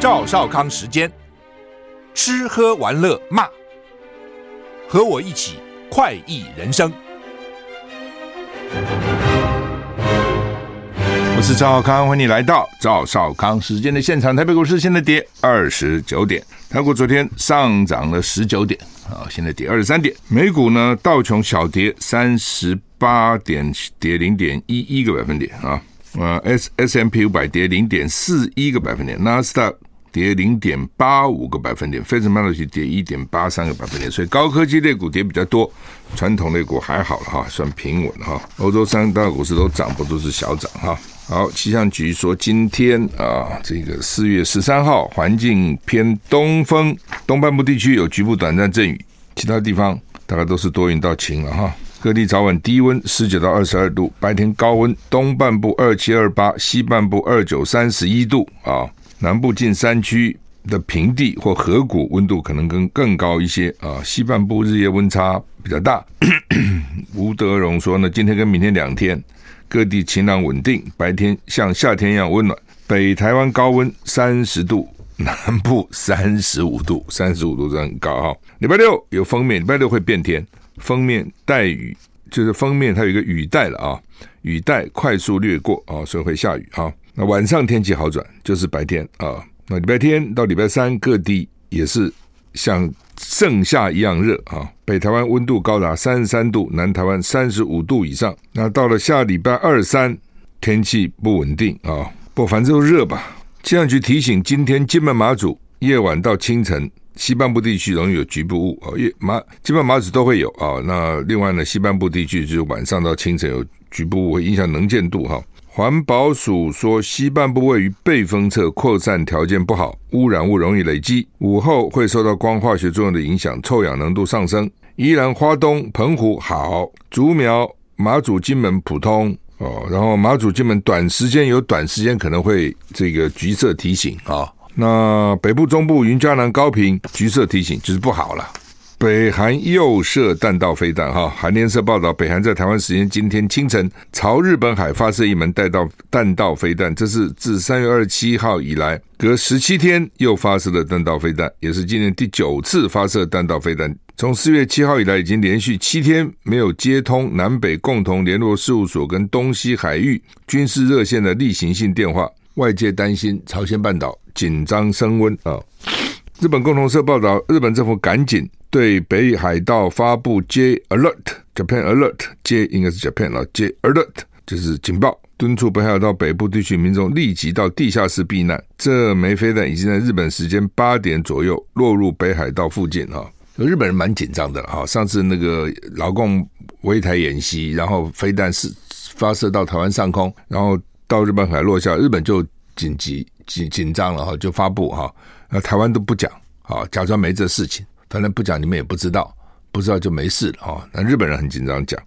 赵少康时间，吃喝玩乐骂，和我一起快意人生。我是赵少康，欢迎你来到赵少康时间的现场。台北股市现在跌二十九点，台股昨天上涨了十九点，啊，现在跌二十三点。美股呢，道琼小跌三十八点，跌零点一一个百分点啊，呃，S S M P 五百跌零点四一个百分点，纳斯达。跌零点八五个百分点，费城半导体跌一点八三个百分点，所以高科技类股跌比较多，传统类股还好了哈，算平稳哈。欧洲三大股市都涨，不都是小涨哈。好，气象局说今天啊，这个四月十三号环境偏东风，东半部地区有局部短暂阵雨，其他地方大概都是多云到晴了哈。各地早晚低温十九到二十二度，白天高温，东半部二七二八，西半部二九三十一度啊。南部近山区的平地或河谷温度可能更更高一些啊，西半部日夜温差比较大。吴德荣说呢，今天跟明天两天各地晴朗稳定，白天像夏天一样温暖。北台湾高温三十度，南部三十五度，三十五度是很高哈。礼拜六有封面，礼拜六会变天，封面带雨，就是封面它有一个雨带了啊，雨带快速掠过啊，所以会下雨哈。那晚上天气好转，就是白天啊。那礼拜天到礼拜三，各地也是像盛夏一样热啊。北台湾温度高达三十三度，南台湾三十五度以上。那到了下礼拜二三，天气不稳定啊。不，反正都热吧。气象局提醒，今天金门马祖夜晚到清晨，西半部地区容易有局部雾啊。夜马金门马祖都会有啊。那另外呢，西半部地区就是晚上到清晨有局部雾，会影响能见度哈。环保署说，西半部位于背风侧，扩散条件不好，污染物容易累积，午后会受到光化学作用的影响，臭氧浓度上升。宜兰花东、澎湖好，竹苗、马祖、金门普通哦。然后马祖、金门短时间有短时间可能会这个橘色提醒啊、那北部、中部、云嘉南、高屏橘色提醒就是不好了。北韩又射弹道飞弹，哈！韩联社报道，北韩在台湾时间今天清晨朝日本海发射一门弹道弹道飞弹，这是自三月二十七号以来隔十七天又发射的弹道飞弹，也是今年第九次发射弹道飞弹。从四月七号以来，已经连续七天没有接通南北共同联络事务所跟东西海域军事热线的例行性电话，外界担心朝鲜半岛紧张升温啊！日本共同社报道，日本政府赶紧。对北海道发布 J Alert，Japan Alert，J 应该是 Japan 了，J Alert 就是警报，敦促北海道北部地区民众立即到地下室避难。这枚飞弹已经在日本时间八点左右落入北海道附近哈，日本人蛮紧张的哈。上次那个老共围台演习，然后飞弹是发射到台湾上空，然后到日本海落下，日本就紧急紧紧张了哈，就发布哈，那台湾都不讲，啊假装没这事情。反正不讲，你们也不知道，不知道就没事了啊。那日本人很紧张讲，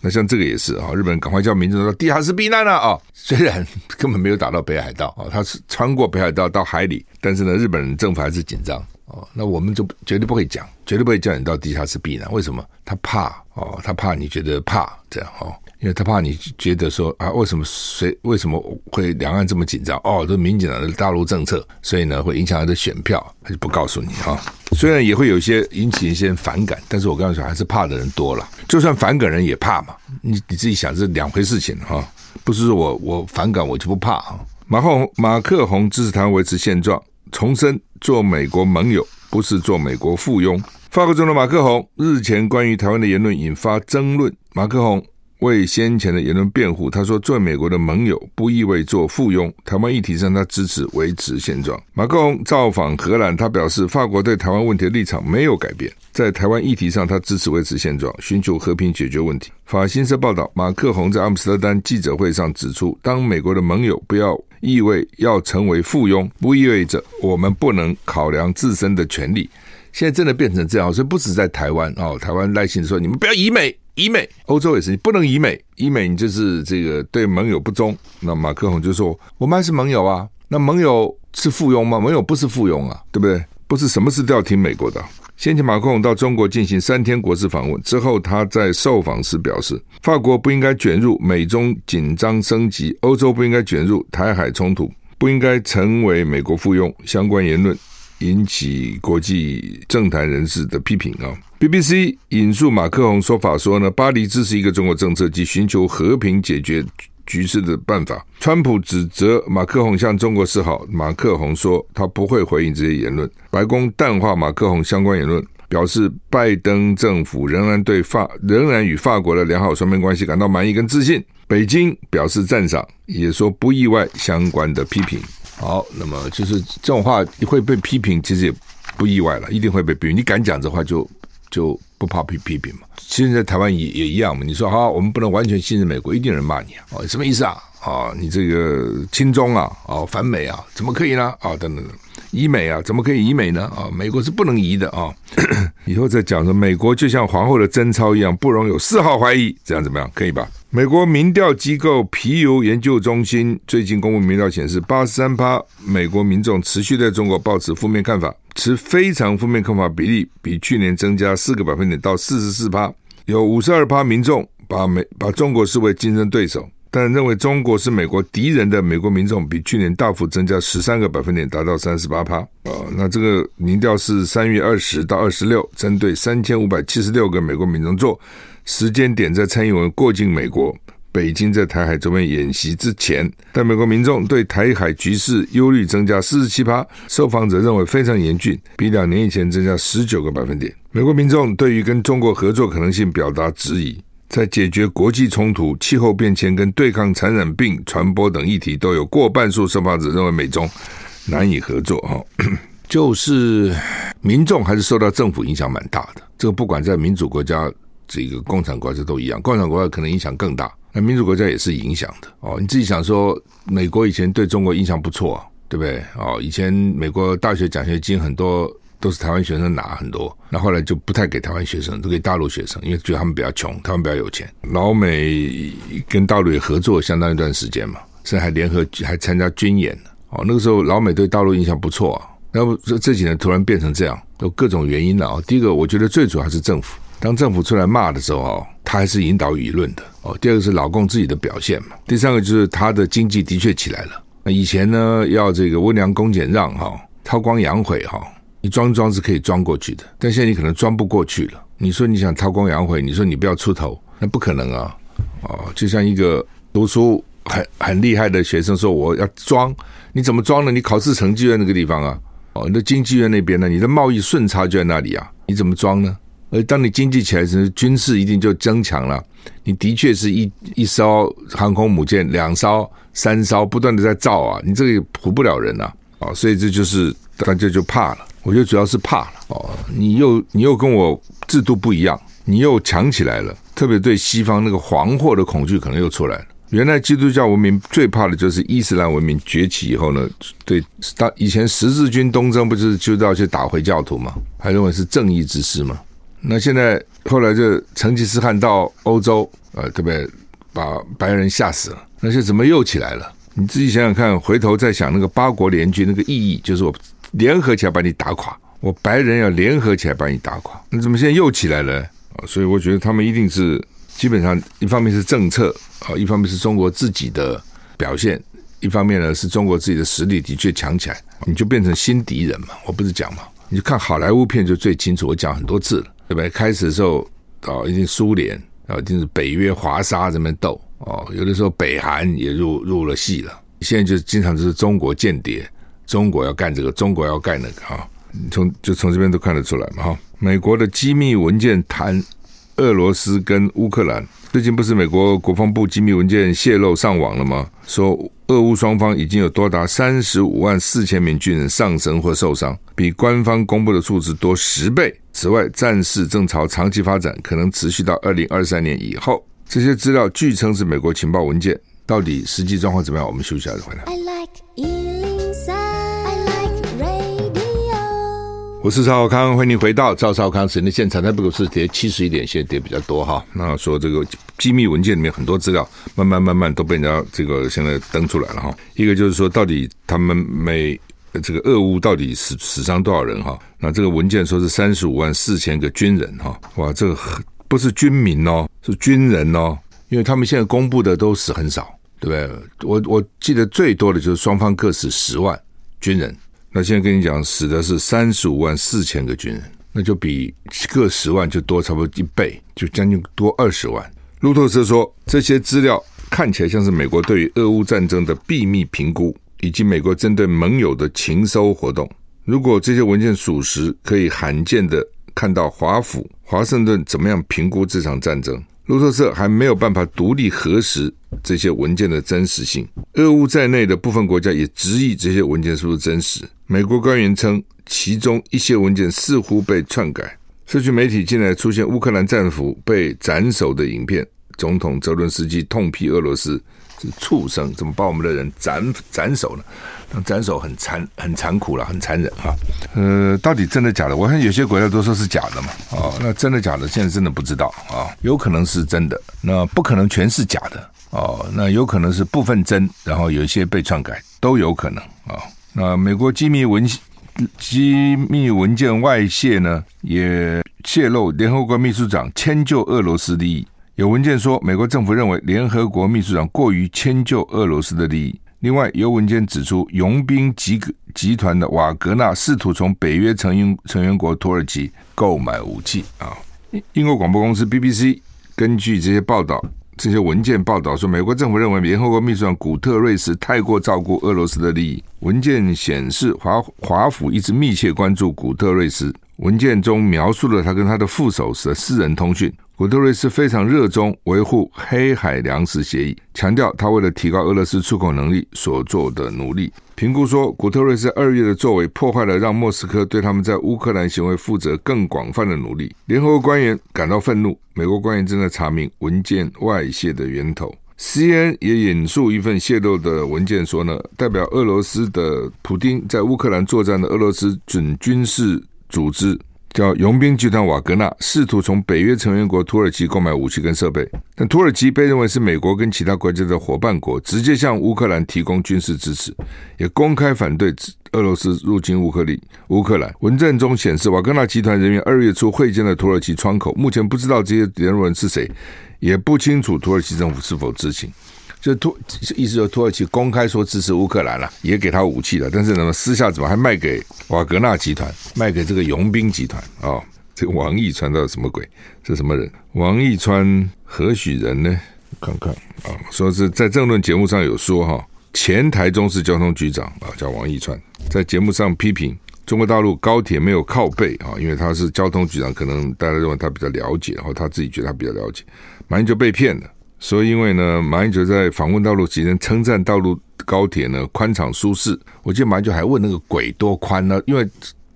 那像这个也是啊，日本人赶快叫民众到地下室避难了啊。虽然 根本没有打到北海道啊，他是穿过北海道到海里，但是呢，日本人政府还是紧张哦。那我们就绝对不会讲，绝对不会叫你到地下室避难。为什么？他怕哦，他怕你觉得怕这样哦。因为他怕你觉得说啊，为什么谁为什么会两岸这么紧张？哦，这民进党的大陆政策，所以呢会影响他的选票，他就不告诉你哈。虽然也会有一些引起一些反感，但是我刚才说还是怕的人多了。就算反感人也怕嘛，你你自己想这两回事情哈，不是说我我反感我就不怕啊。马克马克宏支持台维持现状，重申做美国盟友不是做美国附庸。法国总统马克宏日前关于台湾的言论引发争论，马克宏。为先前的言论辩护，他说：“作为美国的盟友不意味做附庸。台湾议题上，他支持维持现状。”马克宏造访荷兰，他表示法国对台湾问题的立场没有改变，在台湾议题上，他支持维持现状，寻求和平解决问题。法新社报道，马克宏在阿姆斯特丹记者会上指出：“当美国的盟友不要意味要成为附庸，不意味着我们不能考量自身的权利。”现在真的变成这样，所以不止在台湾哦，台湾赖清德说：“你们不要以美。”以美，欧洲也是，你不能以美，以美你就是这个对盟友不忠。那马克宏就说：“我们还是盟友啊，那盟友是附庸吗？盟友不是附庸啊，对不对？不是什么事都要听美国的。”先前马克宏到中国进行三天国事访问之后，他在受访时表示：“法国不应该卷入美中紧张升级，欧洲不应该卷入台海冲突。”不应该成为美国附庸。相关言论引起国际政坛人士的批评啊。BBC 引述马克宏说法说呢，巴黎支持一个中国政策及寻求和平解决局势的办法。川普指责马克宏向中国示好，马克宏说他不会回应这些言论。白宫淡化马克宏相关言论。表示拜登政府仍然对法仍然与法国的良好双边关系感到满意跟自信。北京表示赞赏，也说不意外相关的批评。好，那么就是这种话会被批评，其实也不意外了，一定会被批评。你敢讲这话就，就不怕被批评嘛。其实，在台湾也也一样嘛。你说好，我们不能完全信任美国，一定有人骂你啊！哦，什么意思啊？啊、你这个亲中啊？哦，反美啊？怎么可以呢？啊、等等等。移美啊，怎么可以移美呢？啊，美国是不能移的啊！以后再讲说，美国就像皇后的贞操一样，不容有丝毫怀疑，这样怎么样？可以吧？美国民调机构皮尤研究中心最近公布民调显示，八十三趴美国民众持续对中国抱持负面看法，持非常负面看法比例比去年增加四个百分点到四十四趴，有五十二趴民众把美把中国视为竞争对手。但认为中国是美国敌人的美国民众比去年大幅增加十三个百分点，达到三十八趴。啊，那这个民调是三月二十到二十六，针对三千五百七十六个美国民众做，时间点在蔡英文过境美国，北京在台海周边演习之前。但美国民众对台海局势忧虑增加四十七趴，受访者认为非常严峻，比两年以前增加十九个百分点。美国民众对于跟中国合作可能性表达质疑。在解决国际冲突、气候变迁跟对抗传染病传播等议题，都有过半数受访者认为美中难以合作。哈，就是民众还是受到政府影响蛮大的。这个不管在民主国家、这个共产国家都一样，共产国家可能影响更大，那民主国家也是影响的。哦，你自己想说，美国以前对中国印象不错，对不对？哦，以前美国大学奖学金很多。都是台湾学生拿很多，那后来就不太给台湾学生，都给大陆学生，因为觉得他们比较穷，他们比较有钱。老美跟大陆也合作相当一段时间嘛，甚至还联合还参加军演哦，那个时候老美对大陆印象不错啊。要不这这几年突然变成这样，有各种原因了啊。第一个，我觉得最主要是政府，当政府出来骂的时候哦，他还是引导舆论的哦。第二个是老共自己的表现嘛。第三个就是他的经济的确起来了。那以前呢，要这个温良恭俭让哈，韬光养晦哈。你装装是可以装过去的，但现在你可能装不过去了。你说你想韬光养晦，你说你不要出头，那不可能啊！哦，就像一个读书很很厉害的学生说，我要装，你怎么装呢？你考试成绩在那个地方啊，哦，你的经济院那边呢？你的贸易顺差就在那里啊，你怎么装呢？而当你经济起来时，军事一定就增强了。你的确是一一艘航空母舰，两艘、三艘不断的在造啊，你这个也唬不了人呐啊！哦，所以这就是大家就怕了。我觉得主要是怕了哦，你又你又跟我制度不一样，你又强起来了，特别对西方那个黄祸的恐惧可能又出来了。原来基督教文明最怕的就是伊斯兰文明崛起以后呢，对，当以前十字军东征不就是就要去打回教徒吗？还认为是正义之师吗？那现在后来就成吉思汗到欧洲，呃，特别把白人吓死了，那些怎么又起来了？你自己想想看，回头再想那个八国联军那个意义，就是我。联合起来把你打垮，我白人要联合起来把你打垮，你怎么现在又起来了？啊，所以我觉得他们一定是基本上一方面是政策啊，一方面是中国自己的表现，一方面呢是中国自己的实力的确强起来，你就变成新敌人嘛。我不是讲嘛，你就看好莱坞片就最清楚，我讲很多次了，对不对？开始的时候啊，一定苏联啊，一定是北约华沙这边斗哦，有的时候北韩也入入了戏了，现在就经常就是中国间谍。中国要干这个，中国要干那个啊！从就从这边都看得出来嘛哈。美国的机密文件谈俄罗斯跟乌克兰，最近不是美国国防部机密文件泄露上网了吗？说俄乌双方已经有多达三十五万四千名军人丧生或受伤，比官方公布的数字多十倍。此外，战事正朝长期发展，可能持续到二零二三年以后。这些资料据称是美国情报文件，到底实际状况怎么样？我们休息下再回来。I like 我是赵少康，欢迎你回到赵少康时间的现场。台北股市跌七十一点，现在跌比较多哈。那说这个机密文件里面很多资料，慢慢慢慢都被人家这个现在登出来了哈。一个就是说，到底他们每这个俄乌到底死死伤多少人哈？那这个文件说是三十五万四千个军人哈。哇，这个不是军民哦，是军人哦，因为他们现在公布的都死很少，对不对？我我记得最多的就是双方各死十万军人，那现在跟你讲死的是三十五万四千个军人，那就比各十万就多差不多一倍，就将近多二十万。路透社说，这些资料看起来像是美国对于俄乌战争的秘密评估，以及美国针对盟友的情搜活动。如果这些文件属实，可以罕见的看到华府、华盛顿怎么样评估这场战争。路透社还没有办法独立核实这些文件的真实性。俄乌在内的部分国家也质疑这些文件是不是真实。美国官员称，其中一些文件似乎被篡改。社区媒体近来出现乌克兰战俘被斩首的影片，总统泽伦斯基痛批俄罗斯是畜生，怎么把我们的人斩斩首呢？那斩首很残很残酷了，很残忍啊！呃，到底真的假的？我看有些国家都说是假的嘛。哦，那真的假的？现在真的不知道啊。有可能是真的，那不可能全是假的哦。那有可能是部分真，然后有一些被篡改，都有可能啊。那美国机密文机密文件外泄呢，也泄露联合国秘书长迁就俄罗斯利益。有文件说，美国政府认为联合国秘书长过于迁就俄罗斯的利益。另外，有文件指出，佣兵集集团的瓦格纳试图从北约成员成员国土耳其购买武器啊。英国广播公司 BBC 根据这些报道、这些文件报道说，美国政府认为联合国秘书长古特瑞斯太过照顾俄罗斯的利益。文件显示，华华府一直密切关注古特瑞斯。文件中描述了他跟他的副手的私人通讯。古特瑞斯非常热衷维护黑海粮食协议，强调他为了提高俄罗斯出口能力所做的努力。评估说，古特瑞斯二月的作为破坏了让莫斯科对他们在乌克兰行为负责更广泛的努力。联合国官员感到愤怒，美国官员正在查明文件外泄的源头。CNN 也引述一份泄露的文件说呢，代表俄罗斯的普丁在乌克兰作战的俄罗斯准军事组织。叫佣兵集团瓦格纳试图从北约成员国土耳其购买武器跟设备，但土耳其被认为是美国跟其他国家的伙伴国，直接向乌克兰提供军事支持，也公开反对俄罗斯入侵乌克里乌克兰。文件中显示，瓦格纳集团人员二月初会见了土耳其窗口，目前不知道这些联络人是谁，也不清楚土耳其政府是否知情。就土意思说土耳其公开说支持乌克兰了，也给他武器了，但是呢，私下怎么还卖给瓦格纳集团，卖给这个佣兵集团啊、这个王义川到底什么鬼？是什么人？王义川何许人呢？看看啊，说是在政论节目上有说哈，前台中市交通局长啊叫王义川，在节目上批评中国大陆高铁没有靠背啊，因为他是交通局长，可能大家认为他比较了解，然后他自己觉得他比较了解，马上就被骗了。所以，因为呢，马英九在访问道路期间称赞道路高铁呢宽敞舒适。我记得马英九还问那个轨多宽呢？因为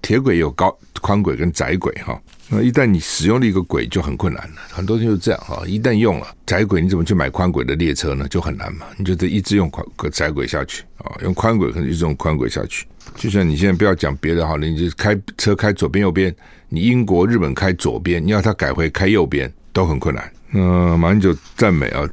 铁轨有高宽轨跟窄轨哈。那一旦你使用了一个轨就很困难了，很多人就是这样哈。一旦用了窄轨，你怎么去买宽轨的列车呢？就很难嘛。你就得一直用宽窄轨下去啊，用宽轨可能一直用宽轨下去。就像你现在不要讲别的哈，你就开车开左边右边，你英国日本开左边，你要他改回开右边都很困难。嗯，马英九赞美啊，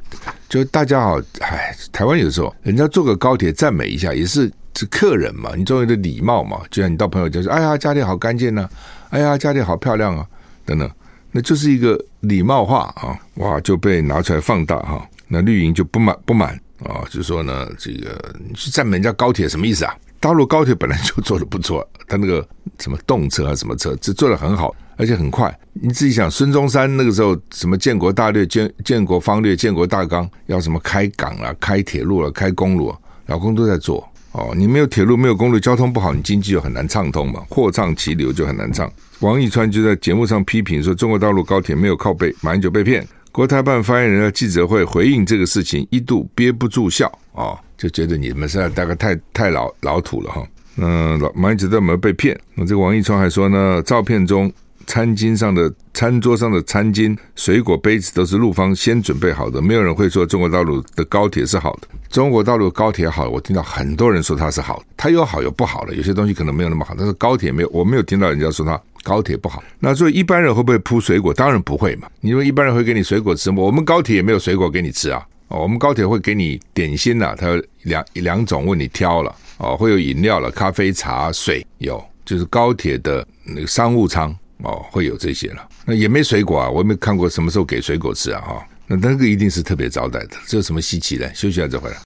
就大家好，哎，台湾有时候人家坐个高铁赞美一下，也是是客人嘛，你总有的礼貌嘛。就像你到朋友家说，哎呀，家里好干净呐，哎呀，家里好漂亮啊，等等，那就是一个礼貌话啊，哇，就被拿出来放大哈。那绿营就不满不满啊，就说呢，这个你去赞美人家高铁什么意思啊？大陆高铁本来就做的不错，他那个什么动车啊，什么车，这做的很好。而且很快，你自己想，孙中山那个时候什么建国大略、建建国方略、建国大纲，要什么开港啊、开铁路了、开公路，老公都在做哦。你没有铁路、没有公路，交通不好，你经济就很难畅通嘛，货畅其流就很难畅。王义川就在节目上批评说，中国大陆高铁没有靠背，马英九被骗。国台办发言人的记者会回应这个事情，一度憋不住笑哦，就觉得你们现在大概太太老老土了哈。嗯，老马英九有没有被骗？那这个王义川还说呢，照片中。餐巾上的餐桌上的餐巾、水果杯子都是陆方先准备好的，没有人会说中国大陆的高铁是好的。中国大陆高铁好，我听到很多人说它是好，它有好有不好的，有些东西可能没有那么好，但是高铁没有，我没有听到人家说它高铁不好。那所以一般人会不会铺水果？当然不会嘛。你说一般人会给你水果吃吗？我们高铁也没有水果给你吃啊。哦，我们高铁会给你点心呐、它有两两种问你挑了哦，会有饮料了，咖啡、茶、水有，就是高铁的那个商务舱。哦，会有这些了，那也没水果啊，我也没看过什么时候给水果吃啊，哈。那那个一定是特别招待的，这有什么稀奇的？休息一下再回来。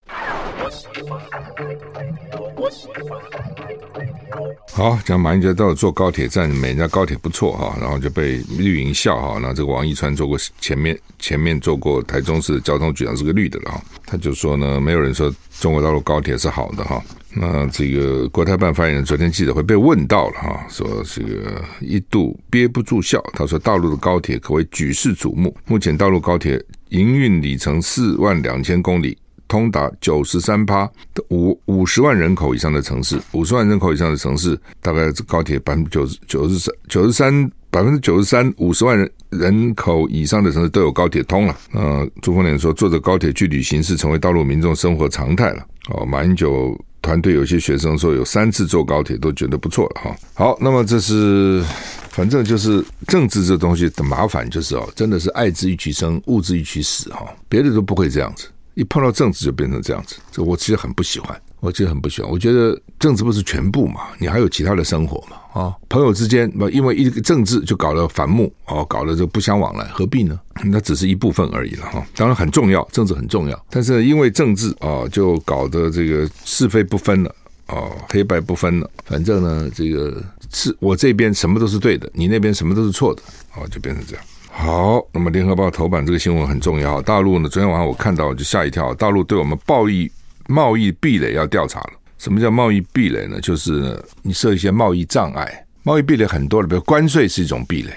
好，讲马英九到坐高铁站，美人家高铁不错哈，然后就被绿营笑哈。那这个王一川做过前面前面做过台中市交通局长是个绿的了哈，他就说呢，没有人说中国大陆高铁是好的哈。那这个国台办发言人昨天记者会被问到了哈，说这个一度憋不住笑，他说大陆的高铁可谓举世瞩目，目前大陆高铁营运里程四万两千公里。通达九十三趴的五五十万人口以上的城市，五十万人口以上的城市，大概高铁百分之九十九十三九十三百分之九十三五十万人人口以上的城市都有高铁通了。呃，朱凤莲说，坐着高铁去旅行是成为大陆民众生活常态了。哦，马英九团队有些学生说有三次坐高铁都觉得不错了哈。好，那么这是反正就是政治这东西的麻烦，就是哦，真的是爱之欲其生，恶之欲其死哈，别的都不会这样子。一碰到政治就变成这样子，这我其实很不喜欢，我其实很不喜欢。我觉得政治不是全部嘛，你还有其他的生活嘛，啊、朋友之间因为一个政治就搞了反目，哦，搞了就不相往来，何必呢？那只是一部分而已了哈、哦。当然很重要，政治很重要，但是因为政治啊、就搞得这个是非不分了，哦，黑白不分了。反正呢，这个是我这边什么都是对的，你那边什么都是错的，哦，就变成这样。好，那么联合报头版这个新闻很重要。大陆呢，昨天晚上我看到就吓一跳，大陆对我们贸易贸易壁垒要调查了。什么叫贸易壁垒呢？就是你设一些贸易障碍，贸易壁垒很多的，比如关税是一种壁垒，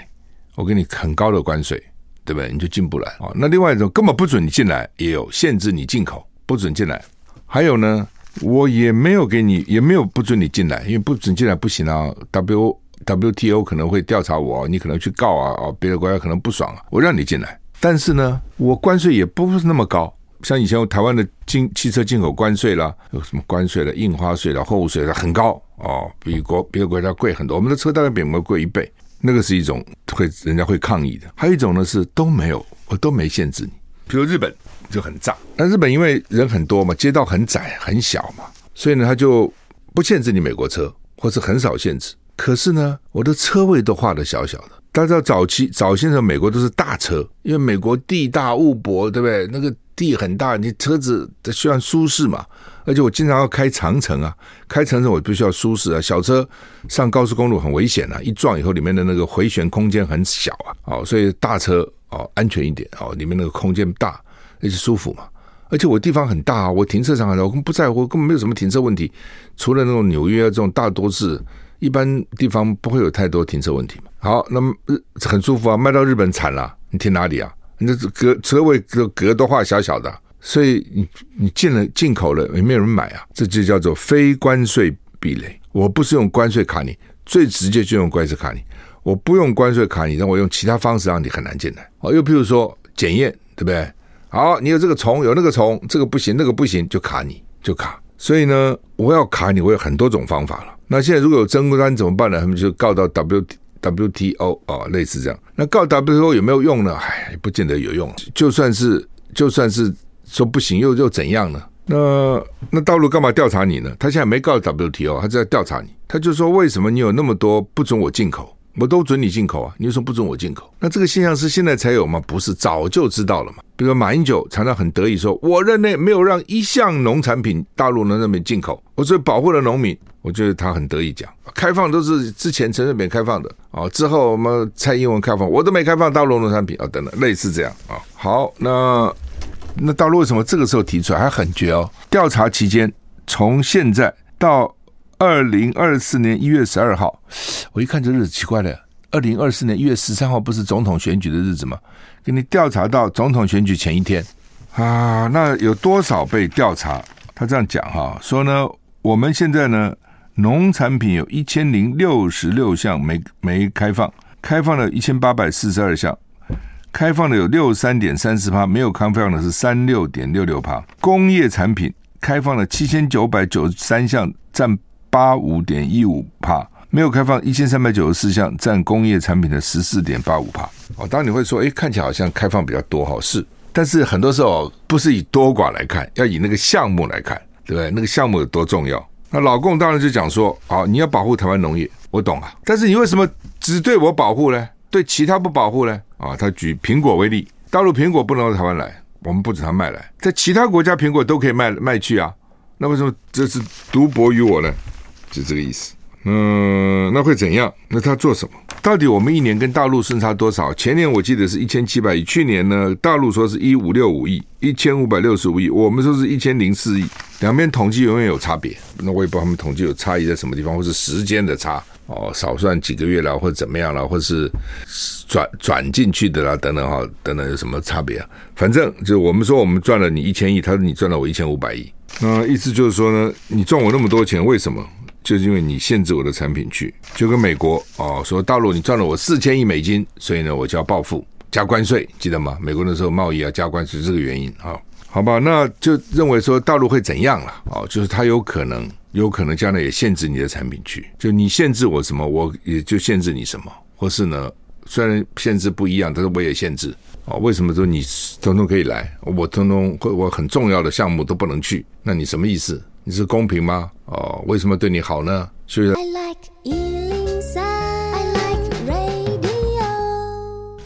我给你很高的关税，对不对？你就进不来啊。那另外一种根本不准你进来，也有限制你进口，不准进来。还有呢，我也没有给你，也没有不准你进来，因为不准进来不行啊。W WTO 可能会调查我，你可能去告啊，哦，别的国家可能不爽啊，我让你进来，但是呢，我关税也不是那么高，像以前台湾的进汽车进口关税啦，有什么关税的印花税的、货物税的很高哦，比国别的国家贵很多，我们的车大概比美国贵一倍，那个是一种会人家会抗议的，还有一种呢是都没有，我都没限制你，比如日本就很炸，那日本因为人很多嘛，街道很窄很小嘛，所以呢他就不限制你美国车，或是很少限制。可是呢，我的车位都画的小小的。大家知道早期早先的美国都是大车，因为美国地大物博，对不对？那个地很大，你车子需要舒适嘛。而且我经常要开长城啊，开长城我必须要舒适啊。小车上高速公路很危险啊，一撞以后里面的那个回旋空间很小啊，哦，所以大车哦安全一点哦，里面那个空间大而且舒服嘛。而且我地方很大啊，我停车场很大，我根本不在乎，根本没有什么停车问题。除了那种纽约这种大都市。一般地方不会有太多停车问题嘛。好，那么日很舒服啊，卖到日本惨了。你停哪里啊？那这格车位格格都画小小的，所以你你进了进口了也没有人买啊。这就叫做非关税壁垒。我不是用关税卡你，最直接就用关税卡你。我不用关税卡你，让我用其他方式让你很难进来。哦，又譬如说检验，对不对？好，你有这个虫，有那个虫，这个不行，那个不行，就卡你，就卡。所以呢，我要卡你，我有很多种方法了。那现在如果有争端怎么办呢？他们就告到 W W T O 哦，类似这样。那告 W T O 有没有用呢？唉，不见得有用。就算是就算是说不行，又又怎样呢？那那大陆干嘛调查你呢？他现在没告 W T O，他在调查你。他就说，为什么你有那么多不准我进口？我都准你进口啊，你为什么不准我进口？那这个现象是现在才有吗？不是，早就知道了嘛。比如马英九常常很得意说，我任内没有让一项农产品大陆能那边进口，我所以保护了农民。我觉得他很得意讲，开放都是之前陈水扁开放的啊，之后我们蔡英文开放，我都没开放大陆农产品啊，等等，类似这样啊。好，那那大陆为什么这个时候提出来还很绝哦？调查期间从现在到。二零二四年一月十二号，我一看这日子奇怪了。二零二四年一月十三号不是总统选举的日子吗？给你调查到总统选举前一天啊，那有多少被调查？他这样讲哈，说呢，我们现在呢，农产品有一千零六十六项没没开放，开放了一千八百四十二项，开放的有六三点三四趴，没有开放的是三六点六六趴。工业产品开放了七千九百九十三项，占。八五点一五帕，没有开放一千三百九十四项，占工业产品的十四点八五帕。哦，当你会说，哎，看起来好像开放比较多哈，是，但是很多时候不是以多寡来看，要以那个项目来看，对不对？那个项目有多重要？那老共当然就讲说，啊，你要保护台湾农业，我懂啊，但是你为什么只对我保护呢？对其他不保护呢？啊，他举苹果为例，大陆苹果不能到台湾来，我们不准他卖来，在其他国家苹果都可以卖卖去啊，那为什么这是独薄于我呢？就这个意思。嗯，那会怎样？那他做什么？到底我们一年跟大陆顺差多少？前年我记得是一千七百亿，去年呢，大陆说是一五六五亿，一千五百六十五亿，我们说是一千零四亿，两边统计永远有差别。那我也不知道他们统计有差异在什么地方，或是时间的差哦，少算几个月了，或者怎么样了，或是转转进去的啦，等等哈，等等有什么差别啊？反正就我们说我们赚了你一千亿，他说你赚了我一千五百亿，那意思就是说呢，你赚我那么多钱，为什么？就是因为你限制我的产品去，就跟美国哦说大陆你赚了我四千亿美金，所以呢我就要报复加关税，记得吗？美国那时候贸易要加关税这个原因啊、好吧，那就认为说大陆会怎样了哦，就是他有可能有可能将来也限制你的产品去，就你限制我什么，我也就限制你什么，或是呢虽然限制不一样，但是我也限制哦。为什么说你通通可以来，我通通我很重要的项目都不能去？那你什么意思？你是公平吗？哦，为什么对你好呢？所以，I like 103，I like radio。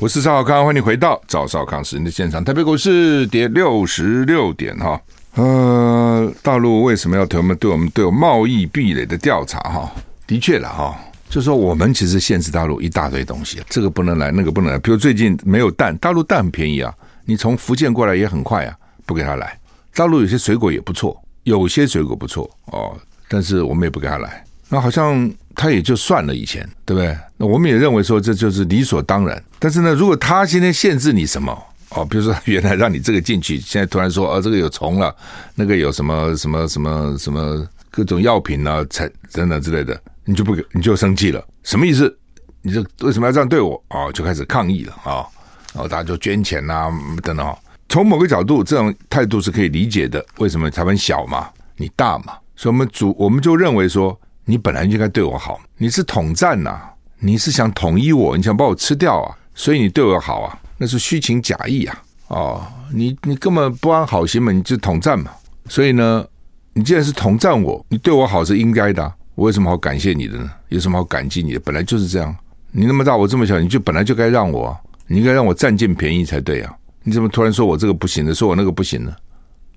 我是赵少康，欢迎回到赵少康时间的现场。台北股市跌六十六点哈。呃，大陆为什么要对我们对我们对有贸易壁垒的调查哈？的确了哈，就是说我们其实限制大陆一大堆东西，这个不能来，那个不能来。比如最近没有蛋，大陆蛋很便宜啊，你从福建过来也很快啊，不给他来。大陆有些水果也不错。有些水果不错哦，但是我们也不给他来，那好像他也就算了。以前对不对？那我们也认为说这就是理所当然。但是呢，如果他今天限制你什么哦，比如说原来让你这个进去，现在突然说哦，这个有虫了，那个有什么什么什么什么各种药品啊、才等等之类的，你就不给，你就生气了。什么意思？你这为什么要这样对我？哦，就开始抗议了啊！然后大家就捐钱啊等等。从某个角度，这种态度是可以理解的。为什么台湾小嘛，你大嘛，所以我们主我们就认为说，你本来就应该对我好。你是统战呐、你是想统一我，你想把我吃掉啊，所以你对我好啊，那是虚情假意啊。哦，你你根本不安好心嘛，你就统战嘛。所以呢，你既然是统战我，你对我好是应该的、我有什么好感谢你的呢？有什么好感激你的？本来就是这样。你那么大，我这么小，你就本来就该让我、你应该让我占尽便宜才对啊。你怎么突然说我这个不行的，说我那个不行呢？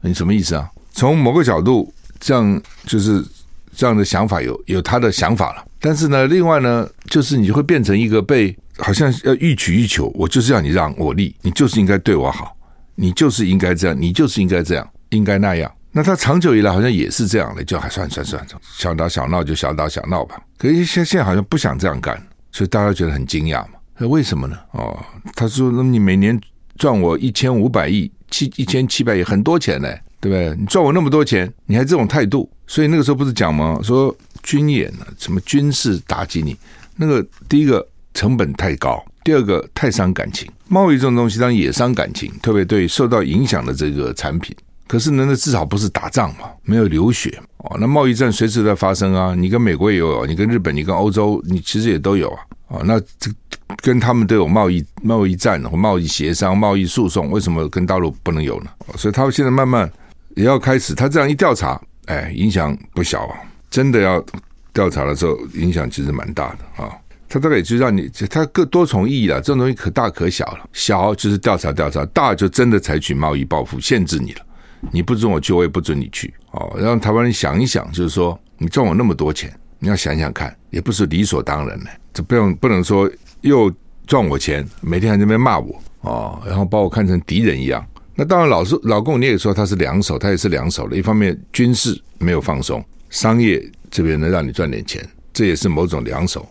你什么意思啊？从某个角度，这样就是这样的想法有有他的想法了。但是呢，另外呢，就是你会变成一个被好像要予取予求，我就是要你让我利，你就是应该对我好，你就是应该这样，你就是应该这样，应该那样。那他长久以来好像也是这样的，就还算算算，小打小闹就小打小闹吧。可是现现在好像不想这样干，所以大家觉得很惊讶嘛？那为什么呢？哦，他说：“那你每年。”赚我一千五百亿，七一千七百亿，很多钱呢，对不对？你赚我那么多钱，你还这种态度，所以那个时候不是讲吗？说军演呢，什么军事打击你，那个第一个成本太高，第二个太伤感情。贸易这种东西当然也伤感情，特别对受到影响的这个产品。可是呢，那至少不是打仗嘛，没有流血哦。那贸易战随时在发生啊，你跟美国也有，你跟日本，你跟欧洲，你其实也都有啊。哦，那这。跟他们都有贸易贸易战或贸易协商、贸易诉讼，为什么跟大陆不能有呢？所以他们现在慢慢也要开始，他这样一调查，哎，影响不小啊！真的要调查的时候，影响其实蛮大的啊。他大概也就让你，他各多重意义了。这种东西可大可小了，小就是调查调查，大就真的采取贸易报复，限制你了。你不准我去，我也不准你去。哦，让台湾人想一想，就是说你赚我那么多钱，你要想想看，也不是理所当然的，这不用不能说。又赚我钱，每天还在那边骂我哦，然后把我看成敌人一样。那当然，老是老公你也说他是两手，他也是两手的。一方面军事没有放松，商业这边能让你赚点钱，这也是某种两手。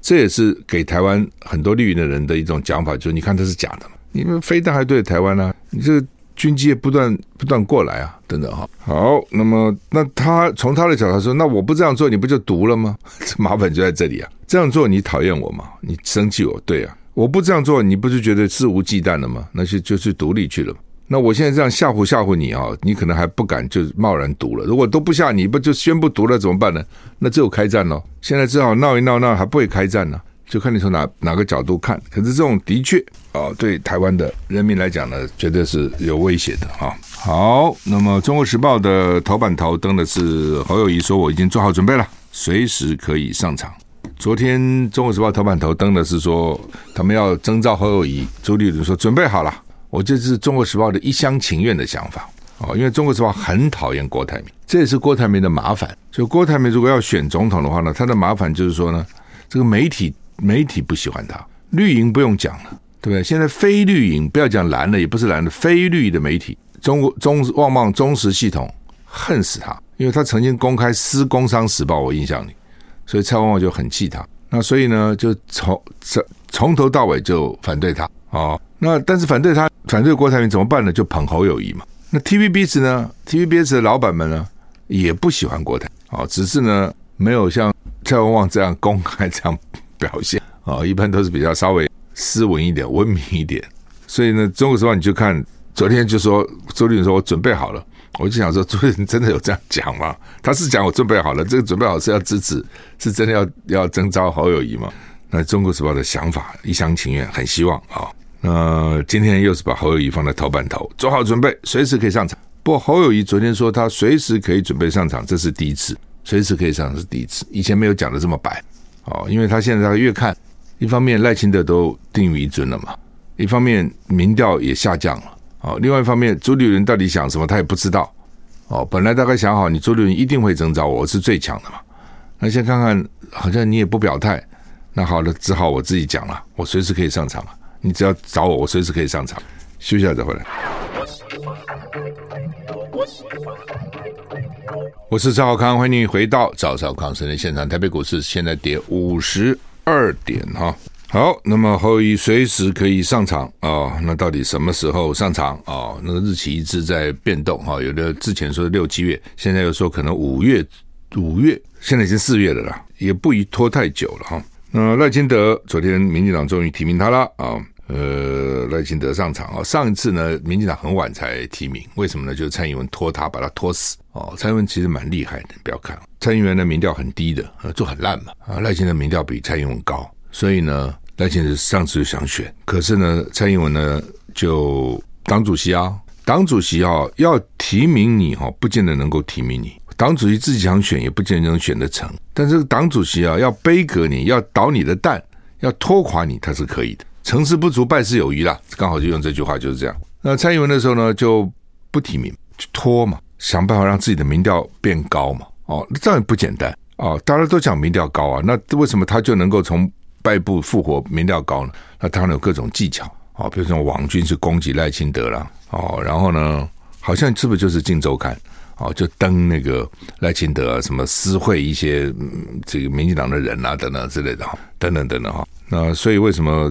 这也是给台湾很多绿营的人的一种讲法，就是你看他是假的嘛，你们飞弹还对台湾呢、你这个。军机也不断不断过来啊，等等哈。好，那么那他从他的角度说，那我不这样做，你不就独了吗？这麻烦就在这里啊。这样做你讨厌我吗？你生气我？对啊，我不这样做，你不是觉得肆无忌惮了吗？那就就去独立去了。那我现在这样吓唬吓唬你啊，你可能还不敢就贸然读了。如果都不吓你，不就宣布读了怎么办呢？那只有开战喽。现在只好闹一闹闹，还不会开战呢。就看你从哪哪个角度看，可是这种的确啊，对台湾的人民来讲呢，绝对是有威胁的啊。好，那么《中国时报》的头版头登的是侯友谊说：“我已经做好准备了，随时可以上场。”昨天《中国时报》头版头登的是说，他们要征召侯友谊，朱立伦说准备好了我这是中国时报的一厢情愿的想法哦，因为中国时报很讨厌郭台铭，这也是郭台铭的麻烦。所以郭台铭如果要选总统的话呢，他的麻烦就是说呢，这个媒体媒体不喜欢他，绿营不用讲了，对不对？现在非绿营不要讲蓝的，也不是蓝的，非绿的媒体，中国中旺旺中时系统恨死他，因为他曾经公开撕《工商时报》，我印象里，所以蔡旺旺就很气他。那所以呢，就从从从头到尾就反对他哦。那但是反对他，反对郭台铭怎么办呢？就捧侯友谊嘛。那 TVBS 呢？TVBS 的老板们呢，也不喜欢郭台哦，只是呢没有像蔡文旺这样公开这样表现哦，一般都是比较稍微斯文一点、文明一点。所以呢，《中国时报》你就看昨天就说周立说我准备好了，我就想说周立真的有这样讲吗？他是讲我准备好了，这个准备好是要支持，是真的要要征召侯友谊吗？那《中国时报》的想法一厢情愿，很希望啊。呃今天又是把侯友谊放在头版头，做好准备，随时可以上场。不过侯友谊昨天说他随时可以准备上场，这是第一次，随时可以上场是第一次，以前没有讲的这么白哦。因为他现在他越看，一方面赖清德都定于一尊了嘛，一方面民调也下降了哦，另外一方面朱立伦到底想什么他也不知道哦。本来大概想好，你朱立伦一定会征召我，我是最强的嘛。那先看看，好像你也不表态，那好了，只好我自己讲了，我随时可以上场了。你只要找我，我随时可以上场。休息一下再回来。我是赵少康，欢迎你回到赵少康生的现场。台北股市现在跌五十二点哈。好，那么侯友随时可以上场啊、哦。那到底什么时候上场啊、哦？那个日期一直在变动哈。有的之前说六七月，现在又说可能五月，五月现在已经四月了啦，也不宜拖太久了哈。那赖清德昨天，民进党终于提名他了啊，呃，赖清德上场啊。上一次呢，民进党很晚才提名，为什么呢？就是蔡英文拖他，把他拖死哦。蔡英文其实蛮厉害的，不要看蔡英文的民调很低的，就很烂嘛啊。赖清德民调比蔡英文高，所以呢，赖清德上次就想选，可是呢，蔡英文呢就党主席啊，党主席啊要提名你哈，不见得能够提名你。党主席自己想选，也不见得能选得成。但这个党主席啊，要杯葛你，要倒你的蛋，要拖垮你，他是可以的。成事不足，败事有余啦，刚好就用这句话，就是这样。那蔡英文的时候呢，就不提名，就拖嘛，想办法让自己的民调变高嘛。哦，这样也不简单哦。大家都讲民调高啊，那为什么他就能够从败部复活民调高呢？那当然有各种技巧哦，比如说网军是攻击赖清德啦，哦，然后呢，好像是不是就是《镜周刊》？哦，就登那个赖清德啊，什么私会一些、嗯、这个民进党的人啊，等等之类的哈，等等等等哈。那所以为什么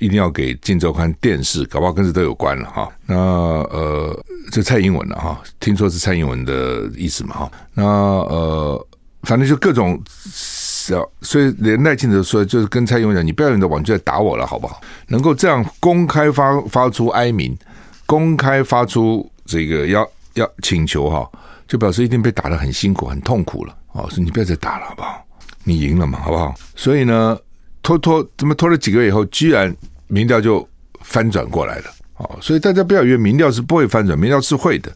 一定要给《镜周刊》电视？搞不好跟这都有关了哈。那呃，这蔡英文了哈，听说是蔡英文的意思嘛哈。那呃，反正就各种小，所以连赖清德说，就是跟蔡英文讲，你不要用你的网军来打我了，好不好？能够这样公开发发出哀鸣，公开发出这个要。要请求哈，就表示一定被打得很辛苦、很痛苦了哦。说你不要再打了，好不好？你赢了嘛，好不好？所以呢，拖拖怎么拖了几个月以后，居然民调就翻转过来了哦。所以大家不要以为民调是不会翻转，民调是会的，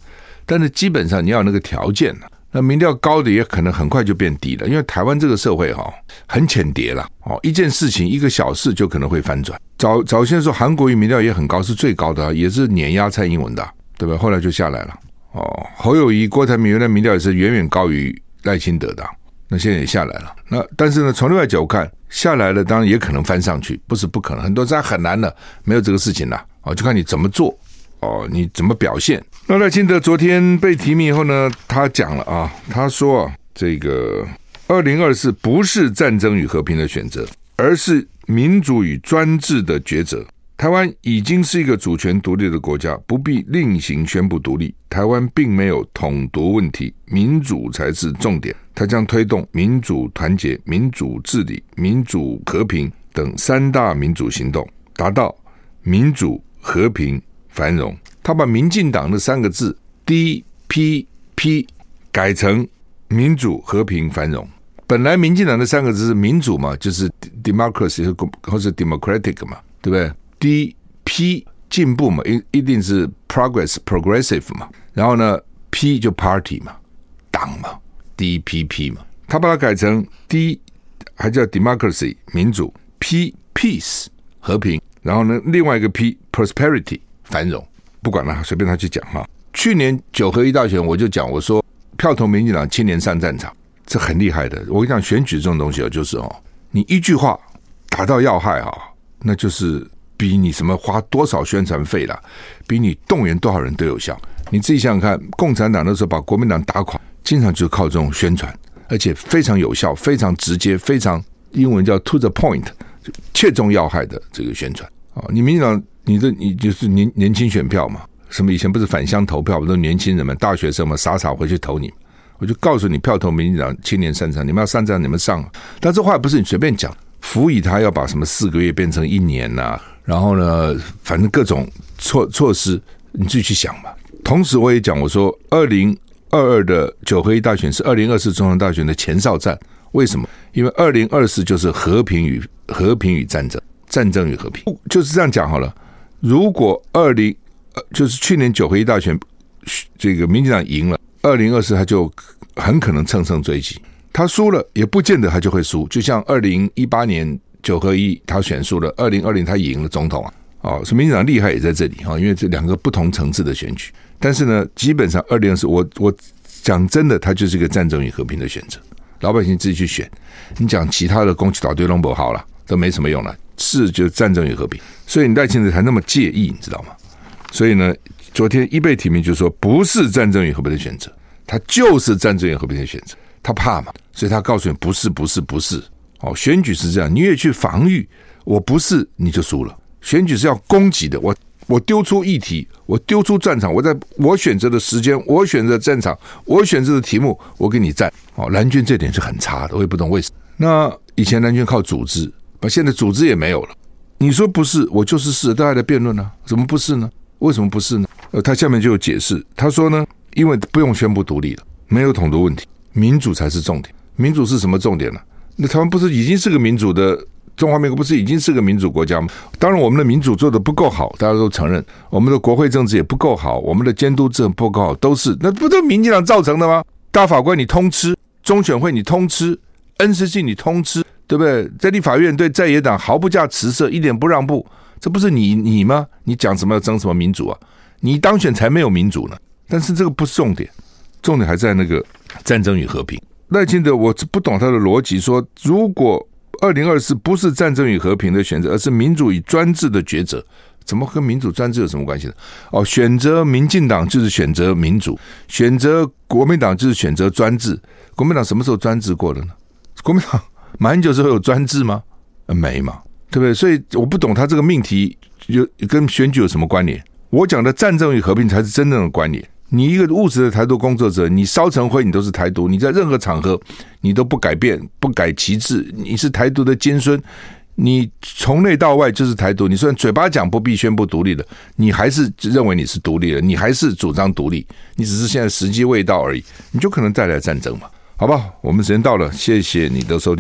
但是基本上你要有那个条件。那民调高的也可能很快就变低了，因为台湾这个社会哈很浅碟了哦，一件事情一个小事就可能会翻转。早早先说韩国瑜民调也很高，是最高的，也是碾压蔡英文的，对吧？后来就下来了。哦，侯友谊、郭台铭原来民调也是远远高于赖清德的，那现在也下来了。那但是呢，从另外角度看，下来了当然也可能翻上去，不是不可能。很多在很难的，没有这个事情了。哦，就看你怎么做，哦，你怎么表现。那赖清德昨天被提名以后呢，他讲了啊，他说啊，这个二零二四不是战争与和平的选择，而是民主与专制的抉择。台湾已经是一个主权独立的国家，不必另行宣布独立。台湾并没有统独问题，民主才是重点。它将推动民主团结、民主治理、民主和平等三大民主行动，达到民主和平繁荣。他把民进党的三个字 “DPP” 改成民主和平繁荣。本来民进党的三个字是民主嘛，就是 democracy 或者 democratic 嘛，对不对？D P 进步嘛，一一定是 progress progressive 嘛，然后呢 P 就 party 嘛，党嘛，D P P 嘛，他把它改成 D 还叫 democracy 民主，P peace 和平，然后呢另外一个 P prosperity 繁荣。不管了，随便他去讲哈。去年九合一大选，我就讲我说票投民进党，青年上战场，这很厉害的。我跟你讲，选举这种东西哦，就是哦，你一句话打到要害哈，那就是比你什么花多少宣传费啦，比你动员多少人都有效。你自己想想看，共产党那时候把国民党打垮，经常就靠这种宣传，而且非常有效、非常直接、非常英文叫 to the point，切中要害的这个宣传啊。你民进党，你的你就是年年轻选票嘛。什么以前不是返乡投票，不都年轻人们、大学生嘛傻傻回去投你？我就告诉你，票投民进党青年上场，你们要上战，你们上。但这话不是你随便讲，辅以他要把什么四个月变成一年呐、然后呢，反正各种措措施，你自己去想吧。同时我也讲，我说二零二二的九合一大选是二零二四总统大选的前哨战，为什么？因为二零二四就是和平与和平与战争，战争与和平，就是这样讲好了。如果二零呃，就是去年九合一大选，这个民进党赢了，二零二四他就很可能乘胜追击。他输了也不见得他就会输，就像二零一八年九合一他选输了，二零二零他赢了总统啊。哦，是民进党厉害也在这里哈，因为这两个不同层次的选举。但是呢，基本上二零二四，我我讲真的，他就是一个战争与和平的选择，老百姓自己去选。你讲其他的攻击岛对龙不好了，都没什么用了。是就是战争与和平，所以你赖清德才那么介意，你知道吗？所以呢，昨天一被提名就说不是战争与和平的选择，他就是战争与和平的选择，他怕嘛，所以他告诉你不是不是不是哦，选举是这样，你越去防御，我不是你就输了。选举是要攻击的，我我丢出议题，我丢出战场，我在我选择的时间，我选择的战场，我选择的题目，我给你战。哦，蓝军这点是很差的，我也不懂为什么。那以前蓝军靠组织，把现在组织也没有了。你说不是，我就是是，大家在辩论呢，怎么不是呢？为什么不是呢？呃，他下面就有解释，他说呢，因为不用宣布独立了，没有统独问题，民主才是重点。民主是什么重点呢？那台湾不是已经是个民主的中华民国，不是已经是个民主国家吗？当然，我们的民主做得不够好，大家都承认，我们的国会政治也不够好，我们的监督制不够好，都是那不都民进党造成的吗？大法官你通吃，中选会你通吃，NCC 你通吃，对不对？在立法院对在野党毫不加辞色，一点不让步。这不是你你吗？你讲什么要争什么民主啊？你当选才没有民主呢。但是这个不是重点，重点还在那个战争与和平。赖清德，我不懂他的逻辑，说如果二零二四不是战争与和平的选择，而是民主与专制的抉择，怎么跟民主专制有什么关系呢？哦，选择民进党就是选择民主，选择国民党就是选择专制。国民党什么时候专制过了呢？国民党马英九时候有专制吗？没嘛。对不对？所以我不懂他这个命题有跟选举有什么关联？我讲的战争与和平才是真正的关联。你一个务实的台独工作者，你烧成灰，你都是台独；你在任何场合，你都不改变、不改旗帜，你是台独的尖孙。你从内到外就是台独。你虽然嘴巴讲不必宣布独立的，你还是认为你是独立的，你还是主张独立，你只是现在时机未到而已，你就可能带来战争嘛？好吧，我们时间到了，谢谢你的收听。